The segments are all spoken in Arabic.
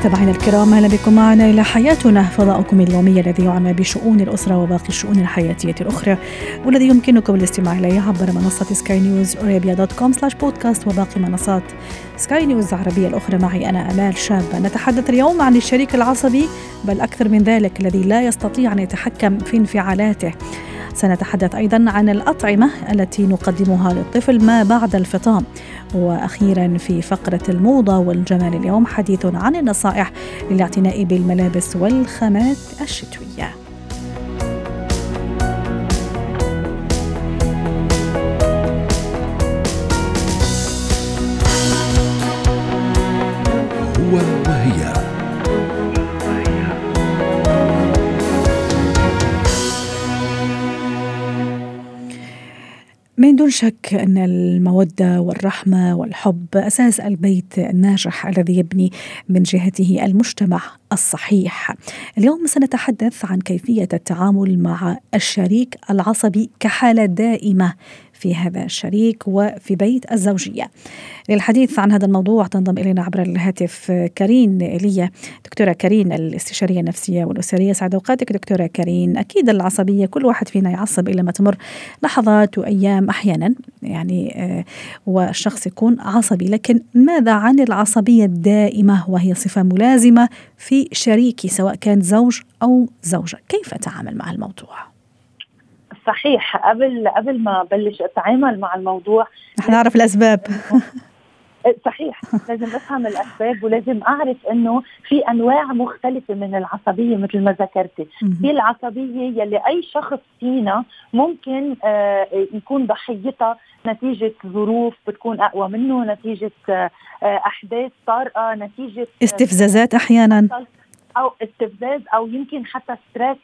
مستمعينا الكرام أهلا بكم معنا إلى حياتنا. فضاؤكم اليومي الذي يعنى بشؤون الأسرة وباقي الشؤون الحياتية الأخرى والذي يمكنكم الاستماع إليه عبر منصة Sky News Arabia dot com slash podcast وباقي منصات سكاي نيوز العربية الأخرى. معي أنا آمال شابة. نتحدث اليوم عن الشريك العصبي بل أكثر من ذلك الذي لا يستطيع أن يتحكم في انفعالاته. سنتحدث أيضا عن الأطعمة التي نقدمها للطفل ما بعد الفطام. وأخيرا في فقرة الموضة والجمال اليوم حديث عن النصائح للاعتناء بالملابس والخامات الشتوية. شك أن المودة والرحمة والحب أساس البيت الناجح الذي يبني من جهته المجتمع الصحيح. اليوم سنتحدث عن كيفية التعامل مع الشريك العصبي كحالة دائمة في هذا الشريك وفي بيت الزوجية. للحديث عن هذا الموضوع تنضم إلينا عبر الهاتف كارين إيليا دكتورة كارين الاستشارية النفسية والأسرية سعد أوقاتك دكتورة كارين أكيد العصبية كل واحد فينا يعصب إلى ما تمر لحظات وأيام أحيانا يعني آه والشخص يكون عصبي لكن ماذا عن العصبية الدائمة وهي صفة ملازمة في شريكي سواء كان زوج أو زوجة كيف أتعامل مع الموضوع؟ صحيح قبل قبل ما بلش أتعامل مع الموضوع رح نعرف الأسباب. صحيح لازم أفهم الأسباب ولازم أعرف إنه في أنواع مختلفة من العصبية مثل ما ذكرتي. في العصبية يلي أي شخص فينا ممكن آه يكون ضحيتها نتيجة ظروف بتكون أقوى منه نتيجة آه أحداث طارئة نتيجة استفزازات أحيانا. أو استفزاز أو يمكن حتى stress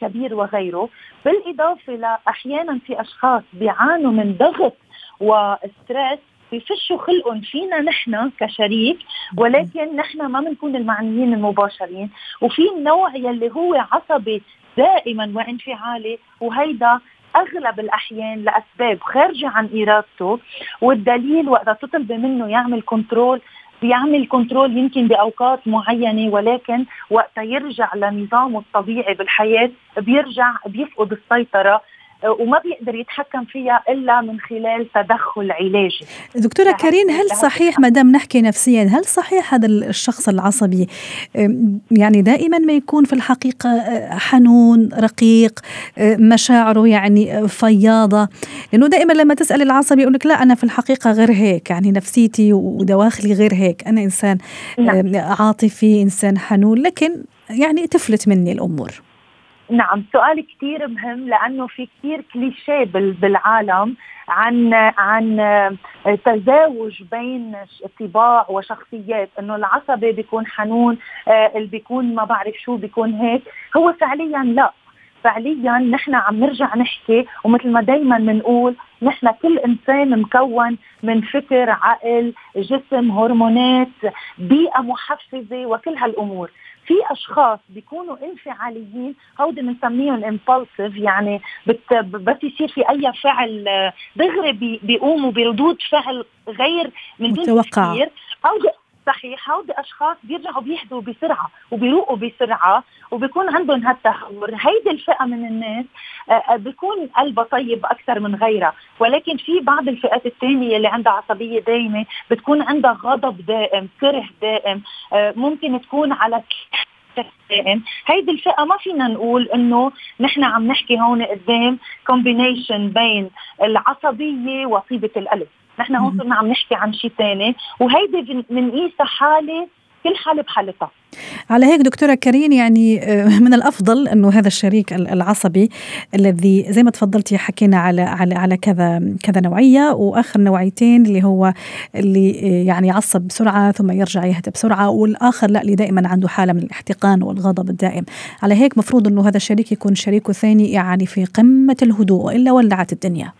كبير وغيره. بالإضافة لاحيانا في أشخاص بيعانوا من ضغط و stress بفشوا خلقهم. فينا نحن كشريك ولكن نحن ما بنكون المعنيين المباشرين. وفي النوع يلي هو عصبي دائما وانفعالي وهيدا أغلب الأحيان لأسباب خارجة عن إرادته. والدليل وقت تطلبي منه يعمل control بيعمل control يمكن بأوقات معينة ولكن وقت يرجع لنظامه الطبيعي بالحياة بيرجع بيفقد السيطرة. وما بيقدر يتحكم فيها إلا من خلال تدخل علاجي. دكتورة كارين هل صحيح ما دام نحكي نفسيا هل صحيح هذا الشخص العصبي؟ يعني دائما ما يكون في الحقيقة حنون رقيق مشاعره يعني فياضة؟ لأنه دائما لما تسأل العصبي يقول لك لا أنا في الحقيقة غير هيك يعني نفسيتي ودواخلي غير هيك أنا إنسان نعم. عاطفي إنسان حنون لكن يعني تفلت مني الأمور. نعم سؤال كثير مهم لأنه في كثير كليشيه بالعالم عن عن تزاوج بين طباع وشخصيات. إنه العصبي بيكون حنون اللي بيكون ما بعرف شو بيكون هيك. هو فعليا لا. فعليا نحن عم نرجع نحكي ومثل ما دائما بنقول نحن كل إنسان مكون من فكر عقل جسم هرمونات بيئة محفزة وكل هالأمور. في أشخاص بيكونوا انفعاليين هودي بنسميهم امبulsive يعني بت بس يصير في أي فعل دغري بيقوموا بردود فعل غير من دون متوقع. هودي صحيح هودي اشخاص بيرجعوا بيهدوا بسرعة وبيروقوا بسرعة وبيكون عندهم هالتهور هيدي الفئة من الناس بيكون قلبها طيب أكثر من غيرها. ولكن في بعض الفئات الثانية اللي عندها عصبية دائمه بتكون عندها غضب دائم كره دائم ممكن تكون على دائم. هيدي الفئة ما فينا نقول إنه نحن عم نحكي هون قدام كومبينيشن بين العصبية وطيبة القلب. نحن هون صرنا عم نحكي عن شيء ثاني وهيدي بنقيسها حالة كل حالة بحالتها. على هيك دكتورة كريم يعني من الأفضل أنه هذا الشريك العصبي الذي زي ما تفضلتي حكينا على على على كذا كذا نوعية وآخر نوعيتين اللي هو اللي يعني يعصب بسرعة ثم يرجع يهدى بسرعة والآخر لا اللي دائما عنده حالة من الاحتقان والغضب الدائم. على هيك مفروض أنه هذا الشريك يكون شريكه الثاني يعني في قمة الهدوء إلا ولعت الدنيا.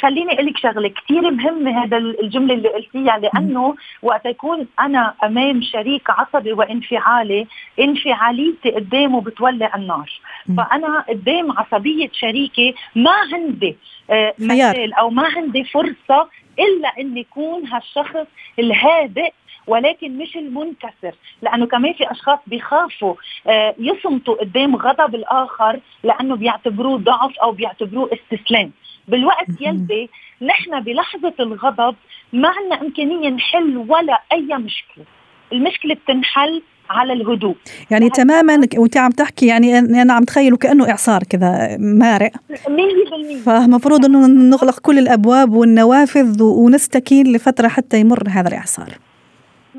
خليني أقول لك شغلة كثير مهمه هذا الجملة اللي قلتيها لأنه وقت يكون أنا أمام شريك عصبي وانفعالي انفعاليتي قدامه بتولع النار. فأنا قدام عصبية شريكي ما عندي آه مثال أو ما عندي فرصة إلا ان يكون هالشخص الهادئ ولكن مش المنكسر. لأنه كمان في أشخاص بيخافوا آه، يصمتوا قدام غضب الآخر لأنه بيعتبروه ضعف أو بيعتبروه استسلام. بالوقت يلي نحن بلحظة الغضب ما عندنا إمكانية نحل ولا أي مشكلة. المشكلة بتنحل على الهدوء. يعني تماما وأنت عم تحكي يعني أنا عم تخيله كأنه إعصار كذا مارق. 100% فمفروض إنه نغلق كل الأبواب والنوافذ ونستكين لفترة حتى يمر هذا الإعصار. 100%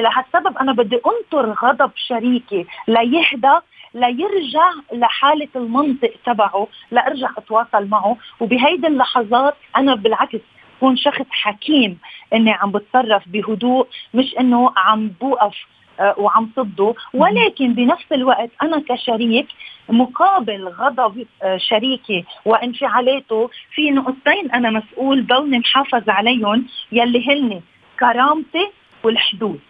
لهالسبب أنا بدي أنطر غضب شريكي ليهدى ليرجع لحالة المنطق تبعه لارجع أتواصل معه. وبهيدي اللحظات أنا بالعكس بكون شخص حكيم إني عم بتصرف بهدوء مش إنه عم بوقف آه، وعم صده. ولكن بنفس الوقت أنا كشريك مقابل غضب آه، شريكي وانفعالاته في نقطتين أنا مسؤول ضلني محافظ عليهم يلي هن كرامتي والحدود.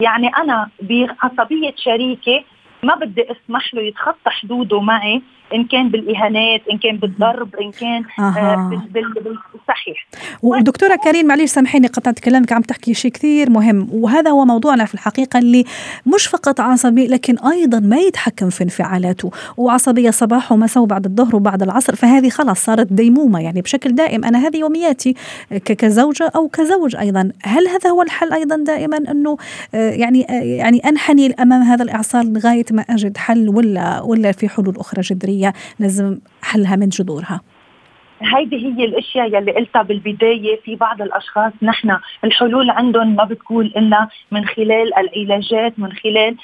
يعني أنا بعصبيه شريكي ما بدي أسمح له يتخطى حدوده معي. إن كان بالإهانات إن كان بالضرب إن كان آه بالصحيح ودكتوره كريم معلش سامحيني قطعت كلامك عم تحكي شيء كثير مهم وهذا هو موضوعنا في الحقيقة اللي مش فقط عصبي لكن أيضا ما يتحكم في انفعالاته. وعصبية صباح ومساء وبعد الظهر وبعد العصر فهذه خلاص صارت ديمومة يعني بشكل دائم. أنا هذه يومياتي كزوجة أو كزوج أيضا. هل هذا هو الحل أيضا دائما؟ إنه آه، يعني آه، يعني أنحني أمام هذا الإعصار لغاية ما أجد حل ولا ولا في حلول أخرى جذرية؟ القضية لازم حلها من جذورها. هيدي هي الأشياء يلي قلتها بالبداية في بعض الأشخاص. نحن الحلول عندهم ما بتكون إلا من خلال العلاجات من خلال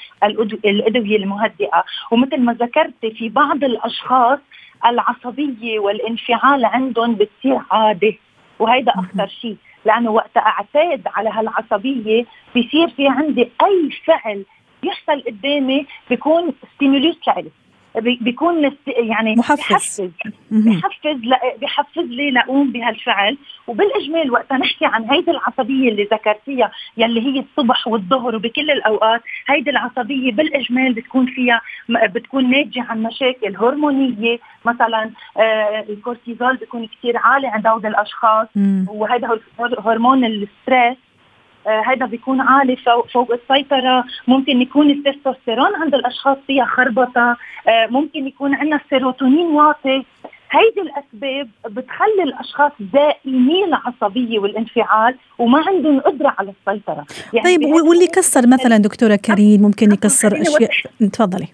الأدوية المهدئة. ومثل ما ذكرتي في بعض الأشخاص العصبية والانفعال عندهم بتصير عادة. وهيدا اخطر شيء. لأنه وقت أعتاد على هالعصبية بصير في عندي أي فعل يحصل قدامي بيكون ستيمولوس لإلي. بيكون يعني محفز. بحفز بحفز لي لاقوم بهالفعل. وبالإجمال وقت نحكي عن هيدي العصبية اللي ذكرتيها يلي هي الصبح والظهر وبكل الأوقات هيدي العصبية بالإجمال بتكون فيها بتكون ناتجة عن مشاكل هرمونية. مثلا آه الكورتيزول بيكون كثير عالي عند هؤلاء الأشخاص. وهذا هرمون ال stress. هذا بيكون عالي فوق, السيطرة. ممكن يكون التستوستيرون عند الأشخاص فيها خربطة. آه، ممكن يكون عندنا السيروتونين واطي. هيدي الأسباب بتخلي الأشخاص دائمي العصبية والانفعال وما عندهم قدرة على السيطرة. يعني طيب واللي كسر مثلا دكتورة كريم ممكن يكسر أشياء؟ تفضلي.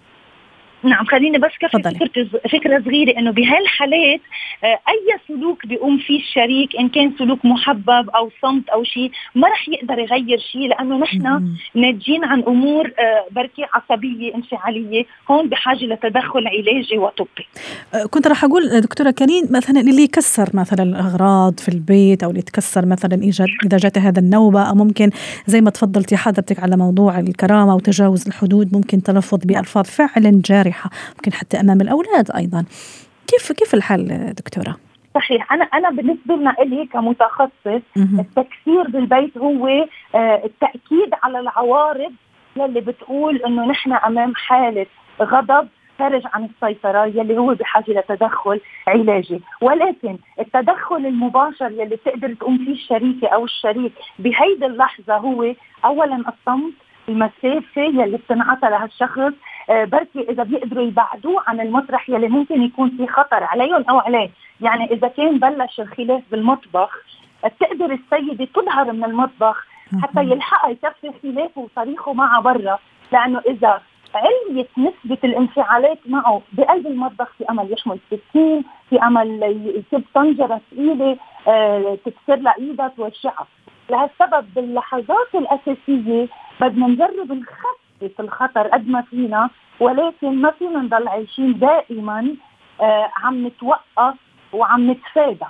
نعم خليني بس كفي فكرة, فكرة صغيرة إنه بهالحالات آه، أي سلوك بيقوم فيه الشريك إن كان سلوك محبب أو صمت أو شيء ما رح يقدر يغير شيء لأنه نحن ناجين عن أمور آه، بركي عصبية انفعالية هون بحاجة لتدخل علاجي وطبي. آه، كنت رح أقول دكتورة كريم مثلا اللي يكسر مثلا الأغراض في البيت أو اللي يتكسر مثلا ايجاد إذا جات هذا النوبة أو ممكن زي ما تفضلتي حضرتك على موضوع الكرامة وتجاوز الحدود ممكن تلفظ بألفاظ فعلا جارحة الصحه ممكن حتى أمام الأولاد أيضا. كيف كيف الحل دكتورة؟ صحيح أنا أنا بالنسبة لنا إلي كمتخصص التكسير بالبيت هو آه، التأكيد على العوارض يلي بتقول إنه نحن أمام حالة غضب خارج عن السيطرة يلي هو بحاجة لتدخل علاجي. ولكن التدخل المباشر يلي بتقدر تقوم فيه الشريكة أو الشريك بهيدي اللحظة هو أولا الصمت المسافة يلي بتنعطى لهالشخص بركي إذا بيقدروا يبعدوه عن المسرح يلي ممكن يكون في خطر عليهم أو عليه. يعني إذا كان بلش الخلاف بالمطبخ بتقدر السيدة تظهر من المطبخ حتى يلحقها يكفي خلافه وصريخه معها برا. لأنه إذا عليت نسبة الانفعالات معه بقلب المطبخ في أمل يحمل سكين في أمل يكب طنجرة ثقيلة آه تكسر لها إيدها توجعها لهالسبب باللحظات الأساسية بدنا نجرب نخف في الخطر قد ما فينا ولكن ما فينا نضل عايشين دائما آه عم نتوقف وعم نتفادى.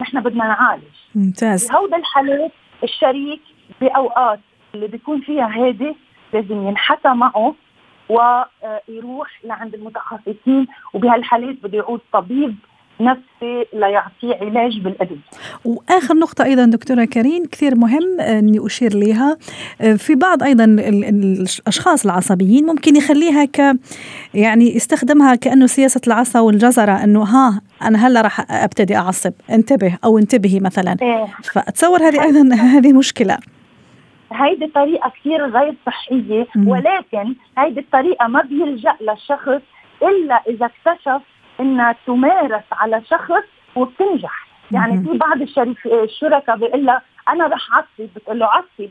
نحن بدنا نعالج. ممتاز. بهودا الحالات الشريك بأوقات اللي بيكون فيها هادي لازم ينحكى معه ويروح لعند المتخصصين وبهالحالات بده يعود طبيب نفسي ليعطيه علاج بالادويه. وآخر نقطة أيضا دكتورة كريم كثير مهم إني أشير لها في بعض أيضا الأشخاص العصبيين ممكن يخليها ك يعني يستخدمها كأنه سياسة العصا والجزرة إنه ها أنا هلأ راح أبتدي أعصب. انتبه أو انتبهي مثلا. إيه. فاتصور هذه أيضا هذه مشكلة. هيدي طريقة كثير غير صحية ولكن هيدي الطريقة ما بيلجأ للشخص إلا إذا اكتشف إنها تمارس على شخص وبتنجح. يعني في بعض الشركاء بيقول لها أنا رح أعصب. بتقول له عصب.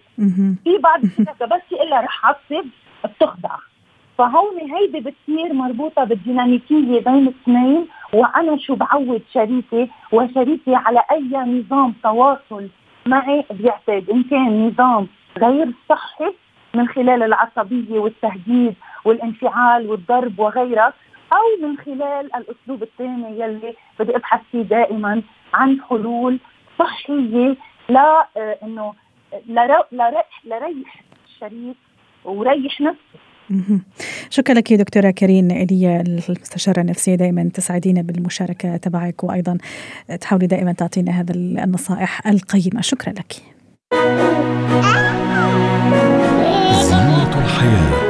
في بعض الشركاء بس يقول لها رح أعصب. بتخضع. فهون هيدي بتصير مربوطة بالديناميكية بين الاثنين وأنا شو بعود شريكي وشريكي على أي نظام تواصل معي بيعتاد. إن كان نظام غير صحي من خلال العصبية والتهديد والانفعال والضرب وغيرها أو من خلال الأسلوب الثاني يلي بدي أبحث فيه دائما عن حلول صحية لا آه، إنه لريح لريح الشريك وريح نفسه. شكرا لك دكتورة كريم إلي المستشارة النفسية دائما تسعدينا بالمشاركة تبعك وأيضا تحاولي دائما تعطينا هذا النصائح القيمة. شكرا لك. زينة الحياة.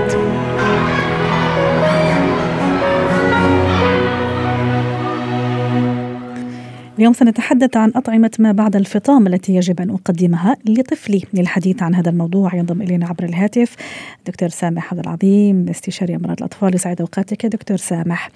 اليوم سنتحدث عن أطعمة ما بعد الفطام التي يجب أن أقدمها لطفلي. للحديث عن هذا الموضوع ينضم إلينا عبر الهاتف دكتور سامح عبد العظيم استشاري أمراض الأطفال. يسعد أوقاتك دكتور سامح.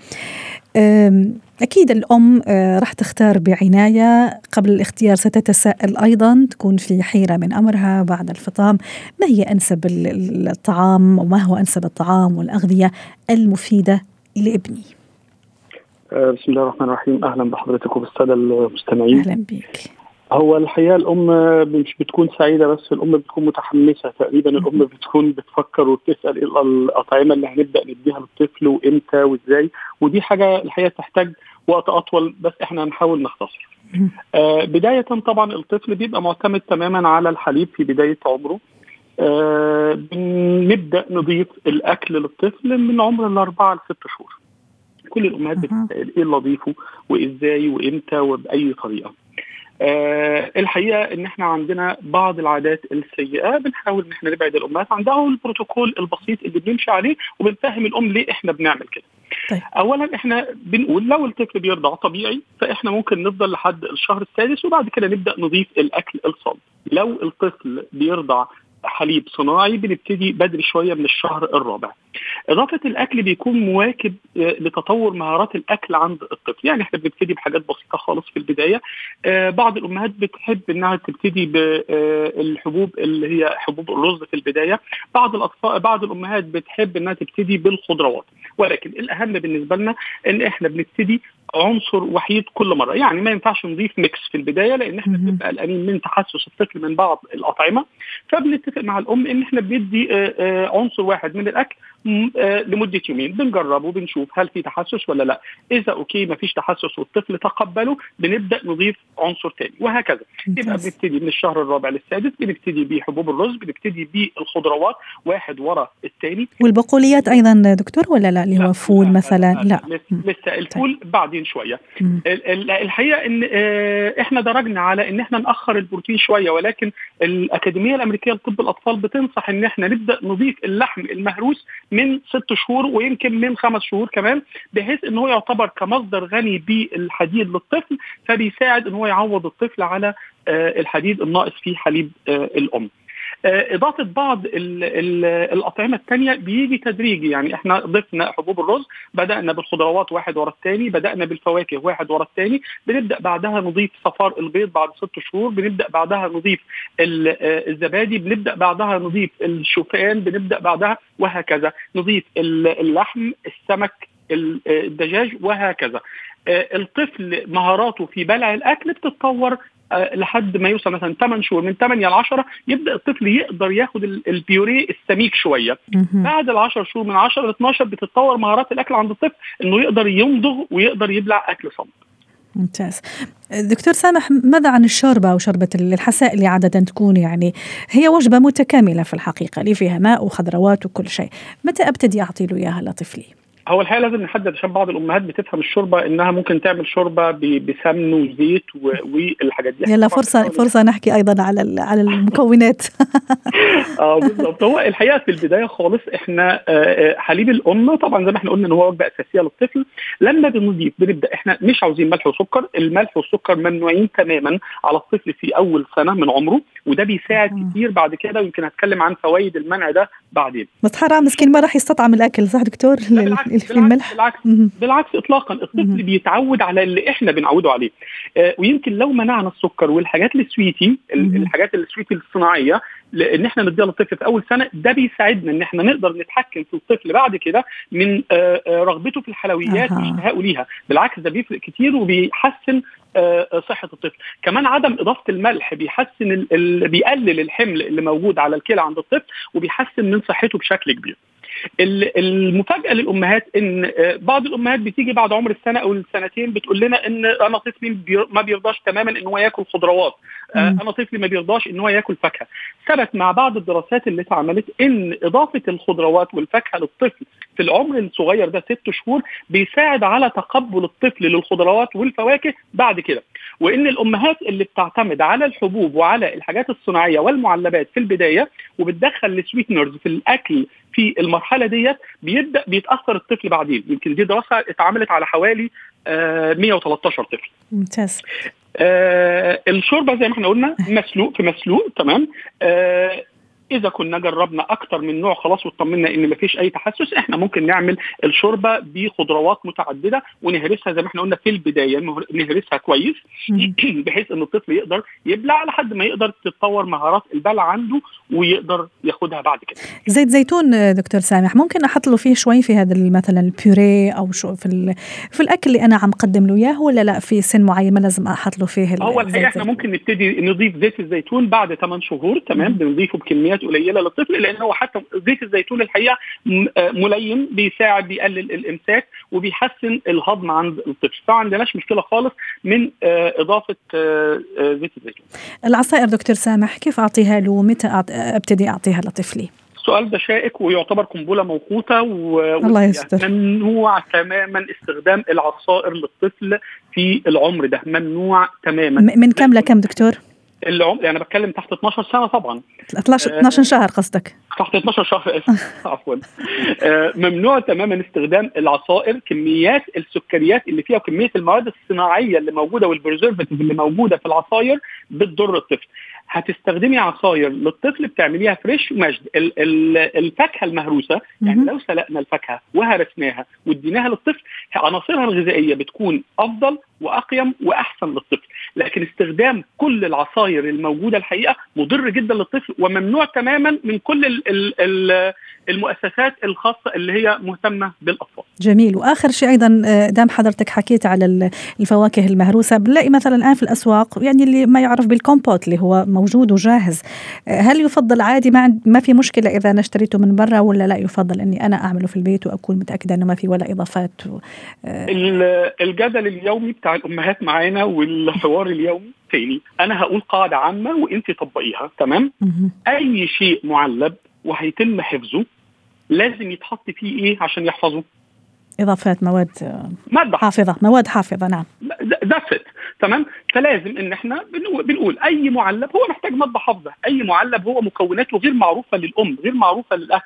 أكيد الأم أه، راح تختار بعناية. قبل الاختيار ستتساءل أيضا تكون في حيرة من أمرها بعد الفطام. ما هي أنسب الطعام وما هو أنسب الطعام والأغذية المفيدة لابني؟ بسم الله الرحمن الرحيم. أهلا بحضرتك وبالسادة المستمعين. أهلا بك هو الحقيقة الأم مش بتكون سعيدة بس الأم بتكون متحمسة. تقريبا الأم بتكون بتفكر وبتسأل إيه الأطعمة اللي هنبدأ نديها للطفل وإمتى وإزاي. ودي حاجة الحقيقة تحتاج وقت أطول بس إحنا هنحاول نختصر. آه بداية طبعا الطفل بيبقى معتمد تماما على الحليب في بداية عمره. آه بنبدأ نضيف الأكل للطفل من عمر الأربعة لست شهور. كل الأمهات بتسال إيه اللي اضيفه وإزاي وإمتى وبأي طريقة. آه الحقيقة إن إحنا عندنا بعض العادات السيئة بنحاول إن إحنا نبعد الأمهات عندها البروتوكول البسيط اللي بنمشي عليه وبنفهم الأم ليه إحنا بنعمل كده. طيب. اولا إحنا بنقول لو الطفل بيرضع طبيعي فإحنا ممكن نفضل لحد الشهر السادس وبعد كده نبدأ نضيف الأكل الصلب. لو الطفل بيرضع حليب صناعي بنبتدي بدري شوية من الشهر الرابع. إضافة الأكل بيكون مواكب آه، لتطور مهارات الأكل عند الطفل، يعني إحنا بنبتدي بحاجات بسيطة خالص في البداية. آه، بعض الأمهات بتحب إنها تبتدي بالحبوب آه، اللي هي حبوب الرز في البداية، بعض الأطفال بعض الأمهات بتحب إنها تبتدي بالخضروات، ولكن الأهم بالنسبة لنا إن إحنا بنبتدي عنصر وحيد كل مرة. يعني ما ينفعش نضيف ميكس في البداية لأن إحنا بنبقى قلقانين من تحسس الطفل من بعض الأطعمة. فبنتفق مع الأم إن إحنا بندي آه، آه، عنصر واحد من الأكل. لمدة يومين. بنجرب وبنشوف هل في تحسس ولا لا. إذا okay ما فيش تحسس والطفل تقبله بنبدأ نضيف عنصر ثاني وهكذا. يبقى بنبتدي من الشهر الرابع للسادس بنبتدي بحبوب الرز بنبتدي بالخضروات واحد ورا الثاني والبقوليات أيضا دكتور ولا لا؟ اللي هو فول مثلا؟ لا, لا. لسه الفول بعدين شوية. الحقيقة إن إحنا درجنا على إن إحنا نأخر البروتين شوية ولكن الأكاديمية الأمريكية لطب الأطفال بتنصح إن إحنا نبدأ نضيف اللحم المهروس من ست شهور ويمكن من خمس شهور كمان بحيث إن هو يعتبر كمصدر غني بالحديد للطفل فبيساعد إن هو يعوض الطفل على آه، الحديد الناقص في حليب آه، الأم. آه، إضافة بعض ال ال الأطعمة الثانية بيجي تدريجي. يعني إحنا ضفنا حبوب الرز بدأنا بالخضروات واحد ورا الثاني بدأنا بالفواكه واحد ورا الثاني بنبدأ بعدها نضيف صفار البيض بعد ست شهور بنبدأ بعدها نضيف آه، الزبادي بنبدأ بعدها نضيف الشوفان بنبدأ بعدها وهكذا. نضيف اللحم السمك الدجاج وهكذا. آه، الطفل مهاراته في بلع الأكل بتتطور. آه، لحد ما يوصل مثلا 8 شهور من 8 ل 10 يبدأ الطفل يقدر ياخد البيوريه السميك شوية. بعد ال 10 شهور من 10 ل 12 بتتطور مهارات الأكل عند الطفل إنه يقدر يمضغ ويقدر يبلع أكل صمت. ممتاز. دكتور سامح ماذا عن الشوربة أو شوربة الحساء اللي عادة تكون يعني هي وجبة متكاملة في الحقيقة اللي فيها ماء وخضروات وكل شيء. متى أبتدي أعطي له إياها لطفلي؟ هو الحقيقة لازم نحدد عشان بعض الأمهات بتفهم الشوربة إنها ممكن تعمل شوربة بسمن وزيت والحاجات دي. يلا طبعاً فرصه فرصة نحكي أيضا على على المكونات. آه بالظبط. هو الحقيقة في البداية خالص إحنا آه، آه، حليب الام طبعا زي ما إحنا قلنا إن هو وجبة أساسية للطفل. لما بنضيف بنبدأ إحنا مش عاوزين ملح وسكر. الملح والسكر ممنوعين تماما على الطفل في أول سنة من عمره وده بيساعد. كتير بعد كده. ويمكن هتكلم عن فوائد المنع ده بعدين. بس حرام مسكين ما راح يستطعم الأكل صح دكتور؟ فيه الملح بالعكس. بالعكس اطلاقا الطفل. بيتعود على اللي إحنا بنعوده عليه آه ويمكن لو منعنا السكر والحاجات السويتي. الحاجات السويتي الصناعية ان إحنا نديها للطفل في أول سنة ده بيساعدنا إن إحنا نقدر نتحكم في الطفل بعد كده من آه آه رغبته في الحلويات. واشتهائه ليها بالعكس ده بيفرق كتير وبيحسن آه، آه، صحة الطفل كمان عدم إضافة الملح بيحسن ال... ال... بيقلل الحمل اللي موجود على الكلى عند الطفل وبيحسن من صحته بشكل كبير المفاجأة للأمهات إن آه، بعض الأمهات بتيجي بعد عمر السنة أو السنتين بتقول لنا إن أنا طفلي ما بيرضاش تماما إن هو ياكل خضروات. آه،. أنا طفلي ما بيرضاش إن هو ياكل فاكهة. ثبت مع بعض الدراسات اللي اتعملت إن إضافة الخضروات والفاكهة للطفل في العمر الصغير ده ست شهور بيساعد على تقبل الطفل للخضروات والفواكه بعد كده. وإن الأمهات اللي بتعتمد على الحبوب وعلى الحاجات الصناعية والمعلبات في البداية وبتدخل السويتنرز في الأكل في المرحلة ديت بيبدأ بيتأثر الطفل بعدين. يمكن دي دراسة اتعملت على حوالي آه 113 طفل. ممتاز. آه الشوربة زي ما إحنا قلنا مسلوق في مسلوق تمام؟ آه إذا كنا جربنا أكتر من نوع خلاص واطمنا إن مفيش أي تحسس إحنا ممكن نعمل الشوربة بخضروات متعددة ونهرسها زي ما إحنا قلنا في البداية نهر- نهرسها كويس. بحيث إن الطفل يقدر يبلع لحد ما يقدر تتطور مهارات البلع عنده ويقدر ياخدها بعد كده زيت زيتون دكتور سامح ممكن أحط له فيه شوي في هذا مثلا البيوريه أو شو في في الأكل اللي أنا عم قدم له إياه ولا لا في سن معين ما لازم أحط له فيه هو زيت الحقيقة إحنا؟ ممكن نبتدي نضيف زيت الزيتون بعد 8 شهور تمام. بنضيفه بكميات قليلة للطفل لأن هو حتى زيت الزيتون الحقيقة آه ملين بيساعد بيقلل الإمساك وبيحسن الهضم عند الطفل. فما عندناش مشكلة خالص من آه إضافة آه زيت الزيتون. العصائر دكتور سامح كيف أعطيها له؟ متى أبتدي أعطيها لطفلي؟ السؤال ده شائك ويعتبر قنبلة موقوتة و... الله يستر. ممنوع تماما استخدام العصائر للطفل في العمر ده. ممنوع تماما. من كم لكم دكتور؟ العمر يعني بتكلم تحت 12 سنة طبعا. 12 آه. 12 شهر قصدك. تحت 12 شهر اسف عفوا. آه، ممنوع تماما استخدام العصائر كميات السكريات اللي فيها وكمية المواد الصناعية اللي موجودة وال preservative اللي موجودة في العصاير بتضر الطفل. هتستخدمي عصاير للطفل بتعمليها fresh ومجد. ال- ال- الفاكهة المهروسة يعني. لو سلقنا الفاكهة وهرسناها واديناها للطفل عناصرها الغذائية بتكون أفضل وأقيم وأحسن للطفل. لكن استخدام كل العصاير الموجودة الحقيقة مضر جدا للطفل وممنوع تماما من كل ال ال ال المؤسسات الخاصة اللي هي مهتمة بالأطفال. جميل. وآخر شيء أيضا آه، دام حضرتك حكيت على ال- الفواكه المهروسة بنلاقي مثلا الآن في الأسواق يعني اللي ما يعرف بالكومبوت اللي هو موجود وجاهز آه، هل يفضل عادي ما ما في مشكلة إذا أنا اشتريته من برا ولا لا يفضل إني أنا أعمله في البيت وأكون متأكدة إنه ما في ولا إضافات و- آه، ال- الجدل اليومي بتاع الأمهات معانا والحوار اليومي تاني. أنا هقول قاعدة عامة وانت طبقيها. تمام. أي شيء معلب وهيتم حفظه لازم يتحط فيه إيه عشان يحفظه؟ إضافات مواد مادة. حافظة. مواد حافظة نعم. ذاتس ات تمام؟ فلازم إن إحنا بنقول أي معلب هو محتاج مادة حافظة. أي معلب هو مكوناته غير معروفة للأم غير معروفة للأهل.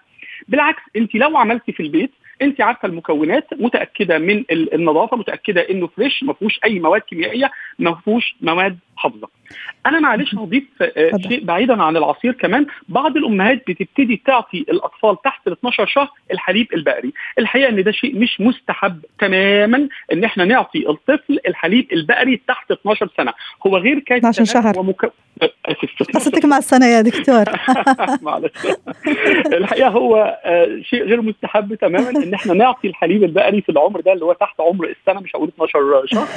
بالعكس انت لو عملتي في البيت انت عارفة المكونات متأكدة من ال- النظافة متأكدة إنه فريش ما فيهوش أي مواد كيميائية ما فيهوش مواد حافظة. أنا معلش هضيف آه،. شيء بعيدا عن العصير كمان. بعض الأمهات بتبتدي تعطي الأطفال تحت ال 12 شهر الحليب البقري. الحقيقة إن ده شيء مش مستحب تماما إن إحنا نعطي الطفل الحليب البقري تحت 12 سنة. هو غير كافي 12 تماماً شهر. ومك... قصتك مع السنة يا دكتور. معلش. الحقيقة هو آه، شيء غير مستحب تماما إن إحنا نعطي الحليب البقري في العمر ده اللي هو تحت عمر السنة مش هقول 12 شهر.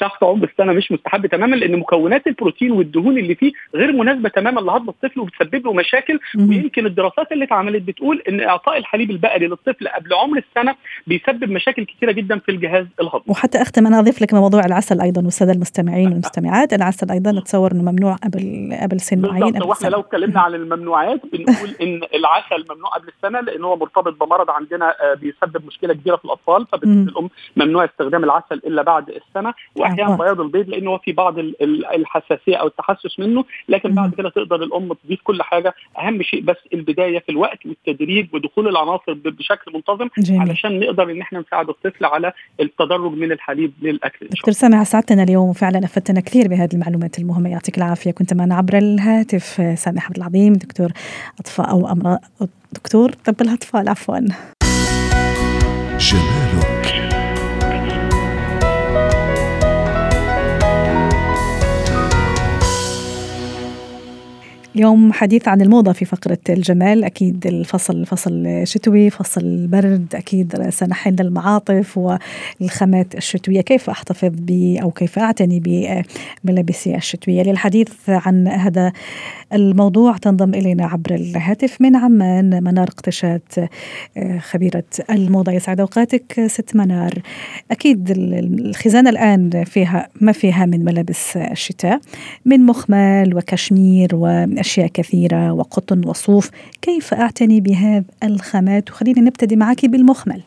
تحت عمر السنة مش مستحب تماما لأن مكونات هرمونات البروتين والدهون اللي فيه غير مناسبة تماما لهضم الطفل وبتسبب له مشاكل. ويمكن الدراسات اللي اتعملت بتقول إن إعطاء الحليب البقري للطفل قبل عمر السنة بيسبب مشاكل كثيره جدا في الجهاز الهضمي. وحتى اختم أنا أضيف لك موضوع العسل أيضا والسادة المستمعين والمستمعات. العسل أيضا اتصور إنه ممنوع قبل قبل سن معين وإحنا لو اتكلمنا عن الممنوعات بنقول إن العسل ممنوع قبل السنة لأن هو مرتبط بمرض عندنا بيسبب مشكلة كبيرة في الأطفال. فبالتالي الأم ممنوع استخدام العسل إلا بعد السنة. واحيانا بياض البيض لأن هو في بعض الحساسية أو التحسس منه لكن بعد كده تقدر الأم تضيف كل حاجة. أهم شيء بس البداية في الوقت والتدريج ودخول العناصر بشكل منتظم جميل. علشان نقدر إن إحنا نساعد الطفل على التدرج من الحليب للأكل. دكتور سامح سعدتنا اليوم وفعلا أفدتنا كثير بهذه المعلومات المهمة. يعطيك العافية. كنت معنا عبر الهاتف سامح عبد العظيم دكتور أطفاء أو أمراض دكتور طب الأطفال عفوا. جمالك اليوم حديث عن الموضة في فقرة الجمال. أكيد الفصل فصل شتوي فصل برد أكيد سنحن المعاطف والخامات الشتوية. كيف أحتفظ ب أو كيف أعتني بملابسي الشتوية؟ للحديث عن هذا الموضوع تنضم إلينا عبر الهاتف من عمان منار اقتشات خبيرة الموضة. يسعد أوقاتك ست منار. أكيد الخزانة الآن فيها ما فيها من ملابس الشتاء من مخمل وكشمير وأشياء كثيرة وقطن وصوف. كيف أعتني بهذه الخامات؟ وخلينا نبتدي معك بالمخمل.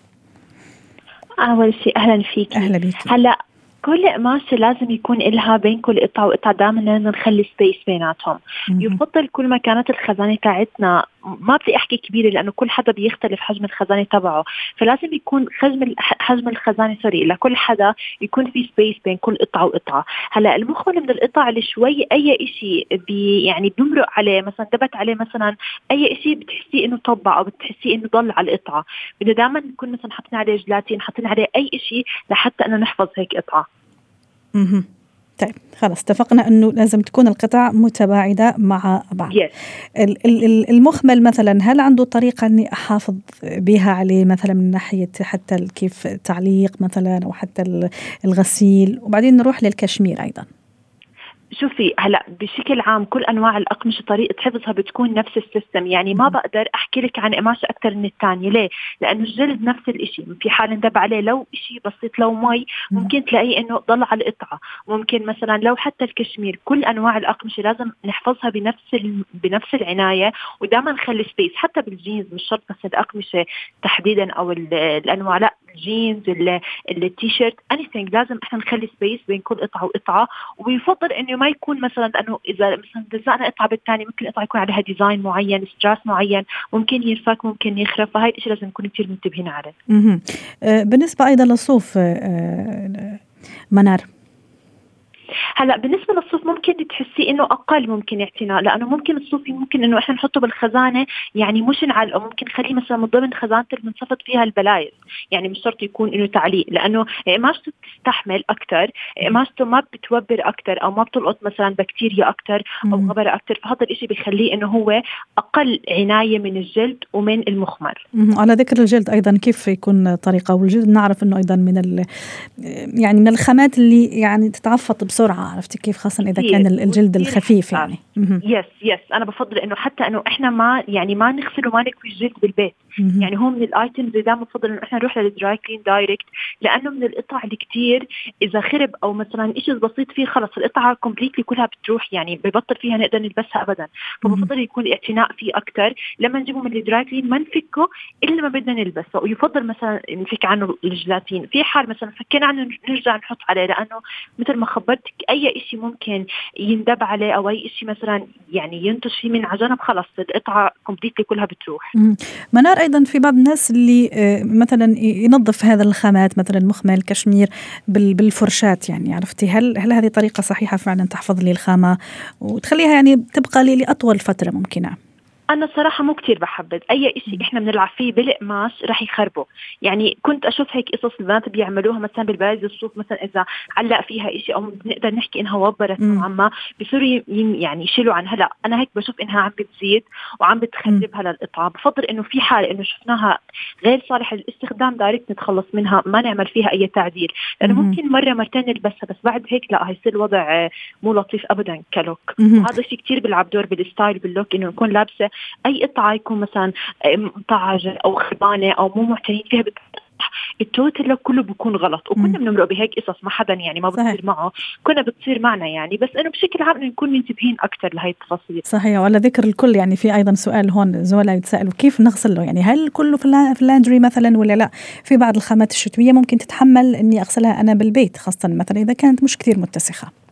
أول شيء أهلا فيك. أهلا بك هلأ كل قماشة لازم يكون إلها بين كل قطعة وقطعة دائما نخلي space بيناتهم. يفضل كل ما كانت الخزانة تاعتنا ما بدي أحكي كبيرة لأنه كل حدا بيختلف حجم الخزانة تبعه. فلازم يكون حجم حجم الخزانة sorry لكل حدا يكون في space بين كل قطعة وقطعة. هلأ المخمل من القطع اللي شوي أي شيء بي يعني بمرق عليه مثلا كبيت عليه مثلا أي شيء بتحسيه إنه طبع أو بتحسيه إنه ضل على القطعة. بدنا دائما نكون مثلا حاطين عليه جلاتين حاطين عليه أي شيء لحتى إنه نحفظ هيك قطعة. طيب خلاص اتفقنا إنه لازم تكون القطع متباعدة مع بعض. Yes. المخمل مثلا هل عنده طريقة إني أحافظ بها عليه مثلا من ناحية حتى كيف تعليق مثلا أو حتى الغسيل؟ وبعدين نروح للكشمير أيضا. شوفي هلأ بشكل عام كل أنواع الأقمشة طريقة حفظها بتكون نفس السيستم. يعني ما بقدر أحكي لك عن قماشة أكثر من الثانية. ليه؟ لأنه الجلد نفس الشيء في حال انكب عليه لو شيء بسيط لو مي ممكن تلاقيه إنه ضل على القطعة. ممكن مثلا لو حتى الكشمير كل أنواع الأقمشة لازم نحفظها بنفس ال... بنفس العناية. ودائما نخلي space حتى بالجينز مش شرط بس الأقمشة تحديدا أو الأنواع. لأ الجينز التيشيرت اني لازم إحنا نخلي space بين كل قطعة وقطعة. ويفضل إنه يكون مثلا لأنه إذا مثلا لزقنا قطعه بالثانيه ممكن قطعه يكون عليها design معين strass معين ممكن ينفك ممكن يخرب فهي الشيء لازم نكون كثير منتبهين عليه. أها بالنسبة أيضا للصوف آه، منار هلا بالنسبة للصوف ممكن تحسي إنه أقل ممكن اعتناء لأنه ممكن الصوف ممكن إنه إحنا نحطه بالخزانة يعني مش نعلقه ممكن نخليه مثلا من ضمن خزانة اللي بنصفط فيها البلايز يعني مش شرط يكون إنه تعليق لأنه قماشته بتستحمل أكثر قماشته ما بتوبر أكثر أو ما بتلقط مثلا بكتيريا أكثر أو غبره أكثر فهذا الشيء بيخليه إنه هو أقل عناية من الجلد ومن المخمل. على ذكر الجلد أيضا كيف يكون طريقة والجلد نعرف إنه أيضا من يعني من الخامات اللي يعني تتعفط بسرعة عرفتي كيف؟ خاصة إذا كان الجلد الخفيف يعني. yes yes أنا بفضل إنه حتى إنه إحنا ما يعني ما نغسل وما نكوي الجلد بالبيت. يعني هو من ال items اللي دائما بفضل إنه إحنا نروح لل dry clean direct لأنه من القطع اللي كثير إذا خرب أو مثلا شيء بسيط فيه خلص القطعة completely كلها بتروح يعني ببطل فيها نقدر نلبسها ابدا. فبفضل يكون الاعتناء فيه أكثر لما نجيبه من ال dry clean ما نفكه إلا لما بدنا نلبسه. ويفضل مثلا نفك عنه الجلاتين في حال مثلا فكينا عنه نرجع نحط عليه لأنه مثل ما خبرتك أي شيء ممكن ينكب عليه أو أي شيء مثلا يعني ينتج فيه من عجنب خلص القطعه completely كلها بتروح. منار أيضا في بعض الناس اللي مثلا ينظف هذا الخامات مثلا مخمل كشمير بالفرشات يعني عرفتي؟ هل هل هذه طريقة صحيحة فعلا تحفظ لي الخامة وتخليها يعني تبقى لي لأطول فترة ممكنة؟ أنا صراحة مو كتير بحبذ. أي شيء إحنا بنلعب فيه بالقماش رح يخربه. يعني كنت أشوف هيك قصص البنات بيعملوها مثلا بالبلد الصوف مثلا إذا علق فيها شيء أو بنقدر نحكي إنها وبرت نوعا ما بصيروا يعني يشيلوا عنها لا أنا هيك بشوف إنها عم بتزيد وعم بتخربها للقطعه بفضل إنه في حال إنه شفناها غير صالحة للاستخدام دايركت نتخلص منها ما نعمل فيها أي تعديل. لأنه ممكن مرة مرتين نلبسها بس بعد هيك لا هيصير الوضع مو لطيف ابدا ك look. وهذا الشيء كثير بيلعب دور بال style بال look إنه نكون لابسة أي قطعه يكون مثلا مطعجه أو خربانة أو مو معتنين فيها ال total كله بيكون غلط. وكنا بنمرق بهيك قصص ما حدا يعني ما بتصير معه. كنا بتصير معنا يعني. بس إنه بشكل عام نكون منتبهين أكثر لهي التفاصيل. صحيح. وعلى ذكر الكل يعني في أيضا سؤال هون زملاء يتسالوا كيف نغسله يعني هل كله في ال laundry مثلا ولا لا؟ في بعض الخامات الشتوية ممكن تتحمل إني أغسلها أنا بالبيت خاصة مثلا إذا كانت مش كثير متسخة.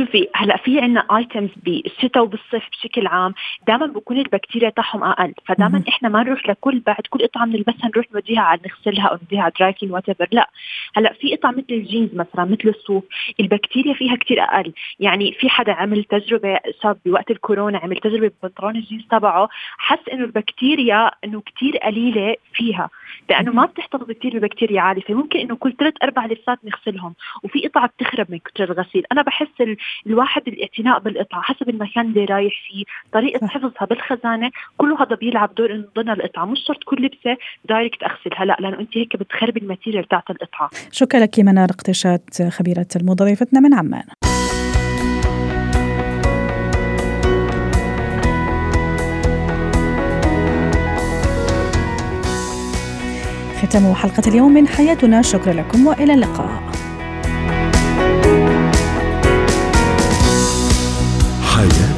شوفي هلأ في عندنا items بالشتاء وبالصيف بشكل عام دائما بكون البكتيريا تاعهم أقل فدائما إحنا ما نروح لكل بعد كل قطعه بنلبسها نروح نوديها على نغسلها أو نوديها على dry clean وات لأ. هلأ في قطع مثل الجينز مثلا مثل الصوف البكتيريا فيها كتير أقل. يعني في حدا عمل تجربة شاب بوقت الكورونا عمل تجربة ببنطلون الجينز تبعه حس إنه البكتيريا إنه كتير قليلة فيها لأنه ما بتحتفظ كثير ببكتيريا عالية فممكن إنه كل ثلاث أربع لفات نغسلهم وفي قطع بتخرب من كثر الغسيل. أنا بحس الواحد الاعتناء بالقطعه حسب المكان اللي رايح فيه طريقة حفظها بالخزانة كله هذا بيلعب دور إنه ضمن القطعه مش شرط كل لبسة direct أغسلها لا لأنه أنت هيك بتخربي ال material تاعت القطعه شكرا لك منار اقتشات خبيرة الموضه ضيفتنا من عمان. ختام حلقة اليوم من حياتنا شكرا لكم وإلى اللقاء. Yeah.